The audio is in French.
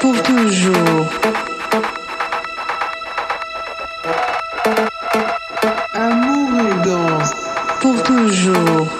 Pour toujours. Amour et danse pour toujours.